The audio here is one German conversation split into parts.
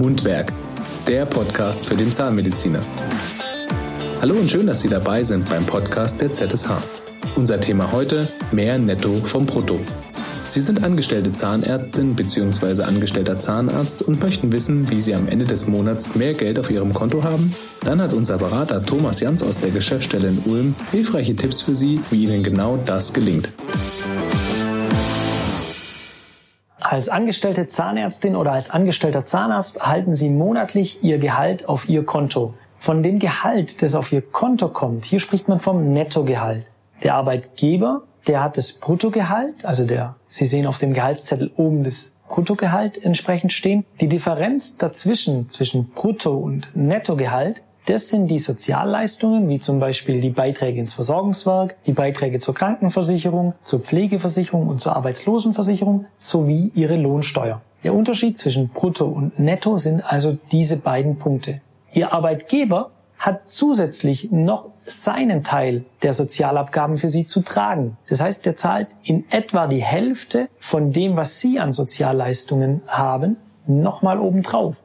Mundwerk, der Podcast für den Zahnmediziner. Hallo und schön, dass Sie dabei sind beim Podcast der ZSH. Unser Thema heute: mehr Netto vom Brutto. Sie sind angestellte Zahnärztin bzw. angestellter Zahnarzt und möchten wissen, wie Sie am Ende des Monats mehr Geld auf Ihrem Konto haben? Dann hat unser Berater Thomas Jans aus der Geschäftsstelle in Ulm hilfreiche Tipps für Sie, wie Ihnen genau das gelingt. Als angestellte Zahnärztin oder als angestellter Zahnarzt erhalten Sie monatlich Ihr Gehalt auf Ihr Konto. Von dem Gehalt, das auf Ihr Konto kommt, hier spricht man vom Nettogehalt. Der Arbeitgeber, der hat das Bruttogehalt, also der, Sie sehen auf dem Gehaltszettel oben das Bruttogehalt entsprechend stehen. Die Differenz dazwischen, zwischen Brutto- und Nettogehalt, das sind die Sozialleistungen, wie zum Beispiel die Beiträge ins Versorgungswerk, die Beiträge zur Krankenversicherung, zur Pflegeversicherung und zur Arbeitslosenversicherung sowie ihre Lohnsteuer. Der Unterschied zwischen Brutto und Netto sind also diese beiden Punkte. Ihr Arbeitgeber hat zusätzlich noch seinen Teil der Sozialabgaben für Sie zu tragen. Das heißt, er zahlt in etwa die Hälfte von dem, was Sie an Sozialleistungen haben, nochmal obendrauf.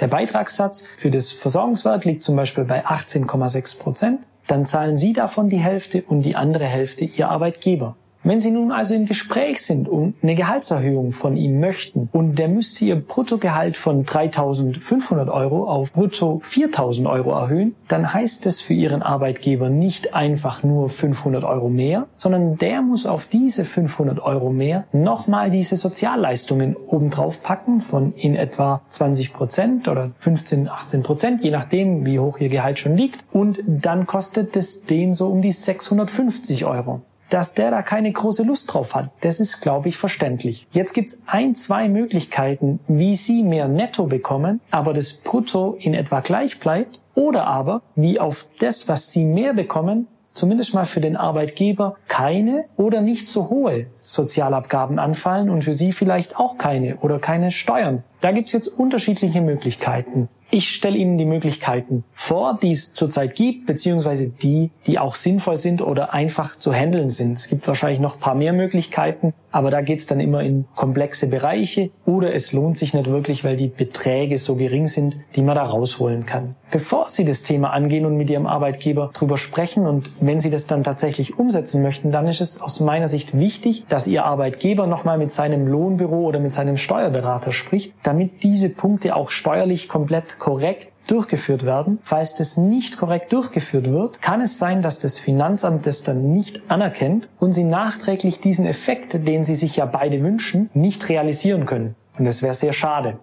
Der Beitragssatz für das Versorgungswerk liegt zum Beispiel bei 18,6 Prozent. Dann zahlen Sie davon die Hälfte und die andere Hälfte Ihr Arbeitgeber. Wenn Sie nun also im Gespräch sind und eine Gehaltserhöhung von ihm möchten und der müsste Ihr Bruttogehalt von 3.500 Euro auf brutto 4.000 Euro erhöhen, dann heißt es für Ihren Arbeitgeber nicht einfach nur 500 Euro mehr, sondern der muss auf diese 500 Euro mehr nochmal diese Sozialleistungen obendrauf packen von in etwa 20 Prozent oder 15, 18 Prozent, je nachdem, wie hoch Ihr Gehalt schon liegt. Und dann kostet es den so um die 650 Euro dass der da keine große Lust drauf hat. Das ist, glaube ich, verständlich. Jetzt gibt's ein, zwei Möglichkeiten, wie Sie mehr Netto bekommen, aber das Brutto in etwa gleich bleibt. Oder aber, wie auf das, was Sie mehr bekommen, zumindest mal für den Arbeitgeber keine oder nicht so hohe Sozialabgaben anfallen und für Sie vielleicht auch keine oder keine Steuern. Da gibt's jetzt unterschiedliche Möglichkeiten. Ich stelle Ihnen die Möglichkeiten vor, die es zurzeit gibt, beziehungsweise die, die auch sinnvoll sind oder einfach zu handeln sind. Es gibt wahrscheinlich noch paar mehr Möglichkeiten, aber da geht es dann immer in komplexe Bereiche oder es lohnt sich nicht wirklich, weil die Beträge so gering sind, die man da rausholen kann. Bevor Sie das Thema angehen und mit Ihrem Arbeitgeber drüber sprechen und wenn Sie das dann tatsächlich umsetzen möchten, dann ist es aus meiner Sicht wichtig, dass Ihr Arbeitgeber nochmal mit seinem Lohnbüro oder mit seinem Steuerberater spricht, damit diese Punkte auch steuerlich komplett korrekt durchgeführt werden. Falls das nicht korrekt durchgeführt wird, kann es sein, dass das Finanzamt das dann nicht anerkennt und Sie nachträglich diesen Effekt, den Sie sich ja beide wünschen, nicht realisieren können. Und das wäre sehr schade.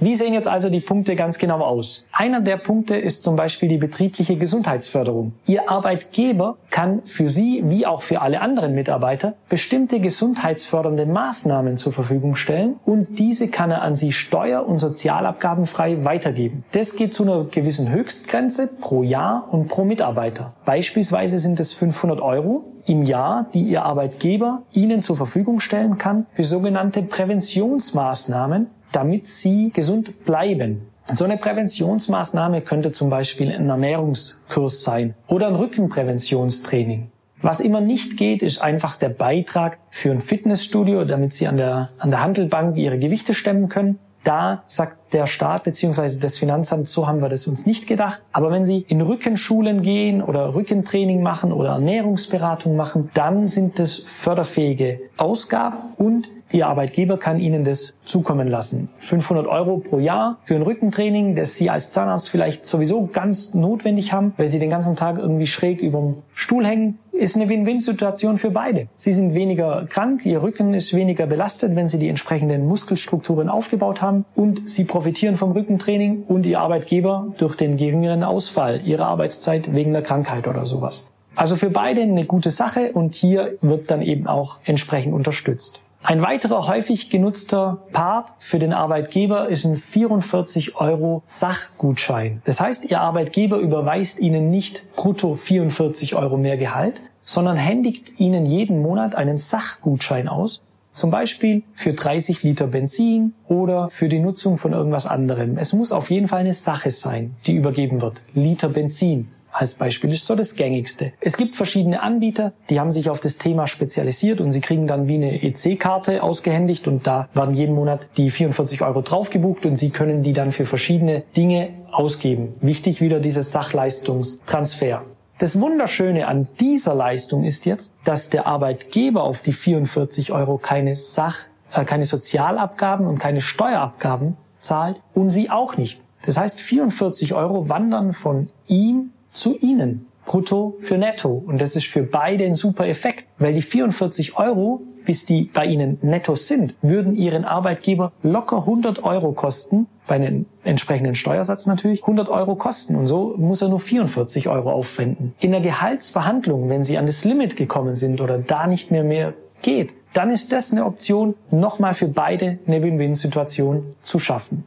Wie sehen jetzt also die Punkte ganz genau aus? Einer der Punkte ist zum Beispiel die betriebliche Gesundheitsförderung. Ihr Arbeitgeber kann für Sie wie auch für alle anderen Mitarbeiter bestimmte gesundheitsfördernde Maßnahmen zur Verfügung stellen und diese kann er an Sie steuer- und sozialabgabenfrei weitergeben. Das geht zu einer gewissen Höchstgrenze pro Jahr und pro Mitarbeiter. Beispielsweise sind es 500 Euro im Jahr, die Ihr Arbeitgeber Ihnen zur Verfügung stellen kann für sogenannte Präventionsmaßnahmen, damit sie gesund bleiben. So eine Präventionsmaßnahme könnte zum Beispiel ein Ernährungskurs sein oder ein Rückenpräventionstraining. Was immer nicht geht, ist einfach der Beitrag für ein Fitnessstudio, damit Sie an der, an der Handelbank Ihre Gewichte stemmen können. Da sagt der Staat bzw. das Finanzamt, so haben wir das uns nicht gedacht. Aber wenn Sie in Rückenschulen gehen oder Rückentraining machen oder Ernährungsberatung machen, dann sind das förderfähige Ausgaben und Ihr Arbeitgeber kann Ihnen das zukommen lassen. 500 Euro pro Jahr für ein Rückentraining, das Sie als Zahnarzt vielleicht sowieso ganz notwendig haben, weil Sie den ganzen Tag irgendwie schräg über dem Stuhl hängen, ist eine Win-Win-Situation für beide. Sie sind weniger krank, Ihr Rücken ist weniger belastet, wenn Sie die entsprechenden Muskelstrukturen aufgebaut haben und Sie profitieren vom Rückentraining und Ihr Arbeitgeber durch den geringeren Ausfall Ihrer Arbeitszeit wegen der Krankheit oder sowas. Also für beide eine gute Sache und hier wird dann eben auch entsprechend unterstützt. Ein weiterer häufig genutzter Part für den Arbeitgeber ist ein 44 Euro Sachgutschein. Das heißt, Ihr Arbeitgeber überweist Ihnen nicht brutto 44 Euro mehr Gehalt, sondern händigt Ihnen jeden Monat einen Sachgutschein aus, zum Beispiel für 30 Liter Benzin oder für die Nutzung von irgendwas anderem. Es muss auf jeden Fall eine Sache sein, die übergeben wird. Liter Benzin. Als Beispiel ist so das gängigste. Es gibt verschiedene Anbieter, die haben sich auf das Thema spezialisiert und sie kriegen dann wie eine EC-Karte ausgehändigt und da werden jeden Monat die 44 Euro draufgebucht und sie können die dann für verschiedene Dinge ausgeben. Wichtig wieder dieses Sachleistungstransfer. Das Wunderschöne an dieser Leistung ist jetzt, dass der Arbeitgeber auf die 44 Euro keine Sach, äh, keine Sozialabgaben und keine Steuerabgaben zahlt und sie auch nicht. Das heißt, 44 Euro wandern von ihm zu Ihnen. Brutto für Netto. Und das ist für beide ein super Effekt, weil die 44 Euro, bis die bei Ihnen netto sind, würden Ihren Arbeitgeber locker 100 Euro kosten, bei einem entsprechenden Steuersatz natürlich, 100 Euro kosten. Und so muss er nur 44 Euro aufwenden. In der Gehaltsverhandlung, wenn Sie an das Limit gekommen sind oder da nicht mehr mehr geht, dann ist das eine Option, nochmal für beide eine Win-Win-Situation zu schaffen.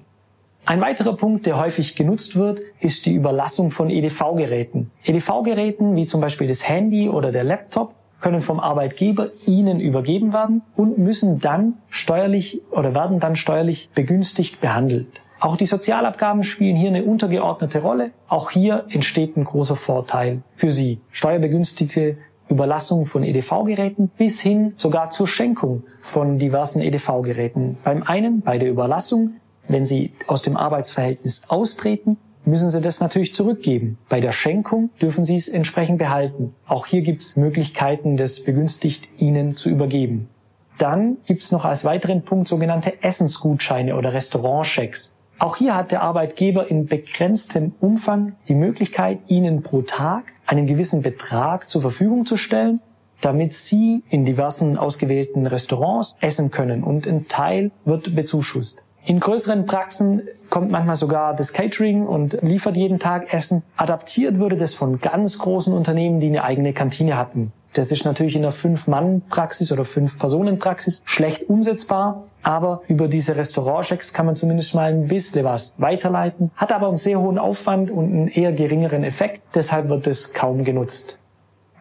Ein weiterer Punkt, der häufig genutzt wird, ist die Überlassung von EDV-Geräten. EDV-Geräten wie zum Beispiel das Handy oder der Laptop können vom Arbeitgeber Ihnen übergeben werden und müssen dann steuerlich oder werden dann steuerlich begünstigt behandelt. Auch die Sozialabgaben spielen hier eine untergeordnete Rolle. Auch hier entsteht ein großer Vorteil für Sie. Steuerbegünstigte Überlassung von EDV-Geräten bis hin sogar zur Schenkung von diversen EDV-Geräten. Beim einen bei der Überlassung, wenn Sie aus dem Arbeitsverhältnis austreten, müssen Sie das natürlich zurückgeben. Bei der Schenkung dürfen Sie es entsprechend behalten. Auch hier gibt es Möglichkeiten, das begünstigt Ihnen zu übergeben. Dann gibt es noch als weiteren Punkt sogenannte Essensgutscheine oder Restaurantchecks. Auch hier hat der Arbeitgeber in begrenztem Umfang die Möglichkeit, Ihnen pro Tag einen gewissen Betrag zur Verfügung zu stellen, damit Sie in diversen ausgewählten Restaurants essen können und ein Teil wird bezuschusst. In größeren Praxen kommt manchmal sogar das Catering und liefert jeden Tag Essen. Adaptiert wurde das von ganz großen Unternehmen, die eine eigene Kantine hatten. Das ist natürlich in einer Fünf-Mann-Praxis oder Fünf-Personen-Praxis schlecht umsetzbar, aber über diese Restaurantchecks kann man zumindest mal ein bisschen was weiterleiten, hat aber einen sehr hohen Aufwand und einen eher geringeren Effekt, deshalb wird es kaum genutzt.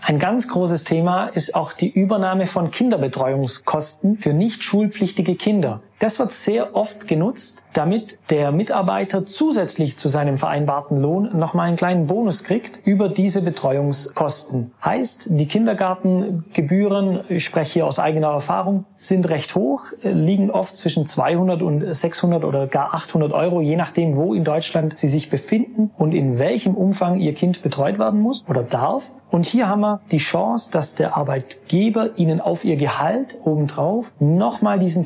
Ein ganz großes Thema ist auch die Übernahme von Kinderbetreuungskosten für nicht schulpflichtige Kinder. Das wird sehr oft genutzt, damit der Mitarbeiter zusätzlich zu seinem vereinbarten Lohn nochmal einen kleinen Bonus kriegt über diese Betreuungskosten. Heißt, die Kindergartengebühren, ich spreche hier aus eigener Erfahrung, sind recht hoch, liegen oft zwischen 200 und 600 oder gar 800 Euro, je nachdem, wo in Deutschland sie sich befinden und in welchem Umfang ihr Kind betreut werden muss oder darf. Und hier haben wir die Chance, dass der Arbeitgeber ihnen auf ihr Gehalt obendrauf nochmal diesen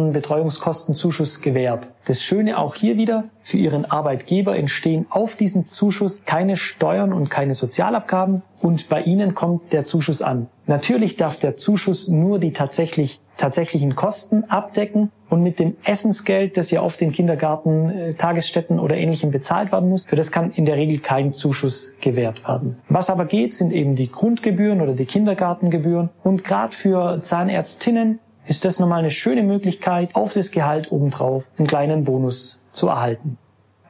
Kindergartenbetreuungskostenzuschuss gewährt. Das Schöne auch hier wieder, für Ihren Arbeitgeber entstehen auf diesem Zuschuss keine Steuern und keine Sozialabgaben und bei Ihnen kommt der Zuschuss an. Natürlich darf der Zuschuss nur die tatsächlich, tatsächlichen Kosten abdecken und mit dem Essensgeld, das ja oft in Kindergarten, äh, Tagesstätten oder ähnlichem bezahlt werden muss, für das kann in der Regel kein Zuschuss gewährt werden. Was aber geht, sind eben die Grundgebühren oder die Kindergartengebühren und gerade für Zahnärztinnen ist das nochmal eine schöne Möglichkeit, auf das Gehalt obendrauf einen kleinen Bonus zu erhalten.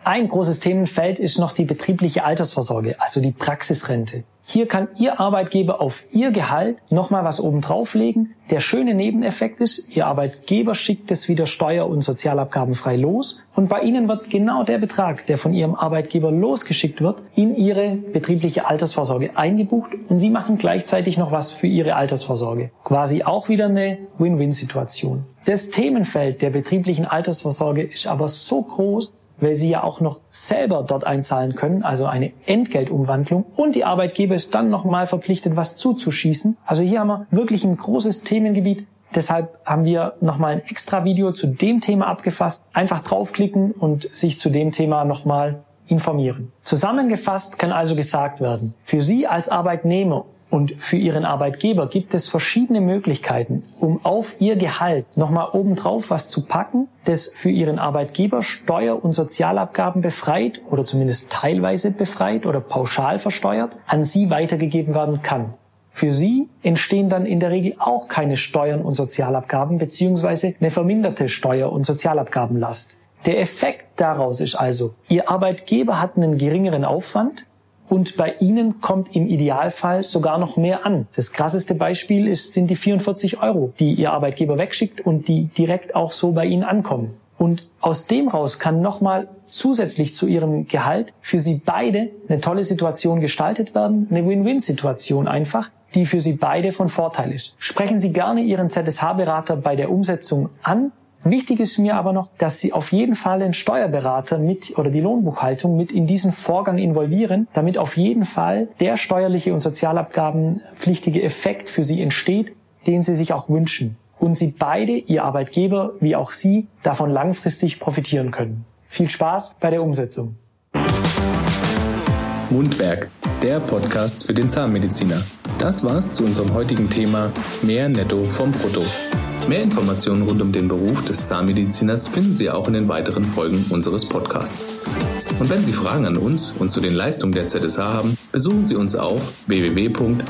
Ein großes Themenfeld ist noch die betriebliche Altersvorsorge, also die Praxisrente. Hier kann Ihr Arbeitgeber auf Ihr Gehalt nochmal was oben drauflegen. Der schöne Nebeneffekt ist, Ihr Arbeitgeber schickt es wieder steuer- und sozialabgabenfrei los und bei Ihnen wird genau der Betrag, der von Ihrem Arbeitgeber losgeschickt wird, in Ihre betriebliche Altersvorsorge eingebucht und Sie machen gleichzeitig noch was für Ihre Altersvorsorge. Quasi auch wieder eine Win-Win-Situation. Das Themenfeld der betrieblichen Altersvorsorge ist aber so groß, weil sie ja auch noch selber dort einzahlen können, also eine Entgeltumwandlung und die Arbeitgeber ist dann nochmal verpflichtet, was zuzuschießen. Also hier haben wir wirklich ein großes Themengebiet. Deshalb haben wir nochmal ein extra Video zu dem Thema abgefasst. Einfach draufklicken und sich zu dem Thema nochmal informieren. Zusammengefasst kann also gesagt werden, für Sie als Arbeitnehmer und für Ihren Arbeitgeber gibt es verschiedene Möglichkeiten, um auf Ihr Gehalt nochmal obendrauf was zu packen, das für Ihren Arbeitgeber Steuer- und Sozialabgaben befreit oder zumindest teilweise befreit oder pauschal versteuert, an Sie weitergegeben werden kann. Für Sie entstehen dann in der Regel auch keine Steuern und Sozialabgaben beziehungsweise eine verminderte Steuer- und Sozialabgabenlast. Der Effekt daraus ist also, Ihr Arbeitgeber hat einen geringeren Aufwand, und bei Ihnen kommt im Idealfall sogar noch mehr an. Das krasseste Beispiel ist, sind die 44 Euro, die Ihr Arbeitgeber wegschickt und die direkt auch so bei Ihnen ankommen. Und aus dem raus kann nochmal zusätzlich zu ihrem Gehalt für sie beide eine tolle Situation gestaltet werden, eine Win-Win-Situation einfach, die für sie beide von Vorteil ist. Sprechen Sie gerne Ihren ZSH-Berater bei der Umsetzung an. Wichtig ist mir aber noch, dass Sie auf jeden Fall den Steuerberater mit oder die Lohnbuchhaltung mit in diesen Vorgang involvieren, damit auf jeden Fall der steuerliche und sozialabgabenpflichtige Effekt für Sie entsteht, den Sie sich auch wünschen und Sie beide, Ihr Arbeitgeber wie auch Sie, davon langfristig profitieren können. Viel Spaß bei der Umsetzung. Mundwerk, der Podcast für den Zahnmediziner. Das war's zu unserem heutigen Thema Mehr Netto vom Brutto. Mehr Informationen rund um den Beruf des Zahnmediziners finden Sie auch in den weiteren Folgen unseres Podcasts. Und wenn Sie Fragen an uns und zu den Leistungen der ZSH haben, besuchen Sie uns auf www.zsh.de.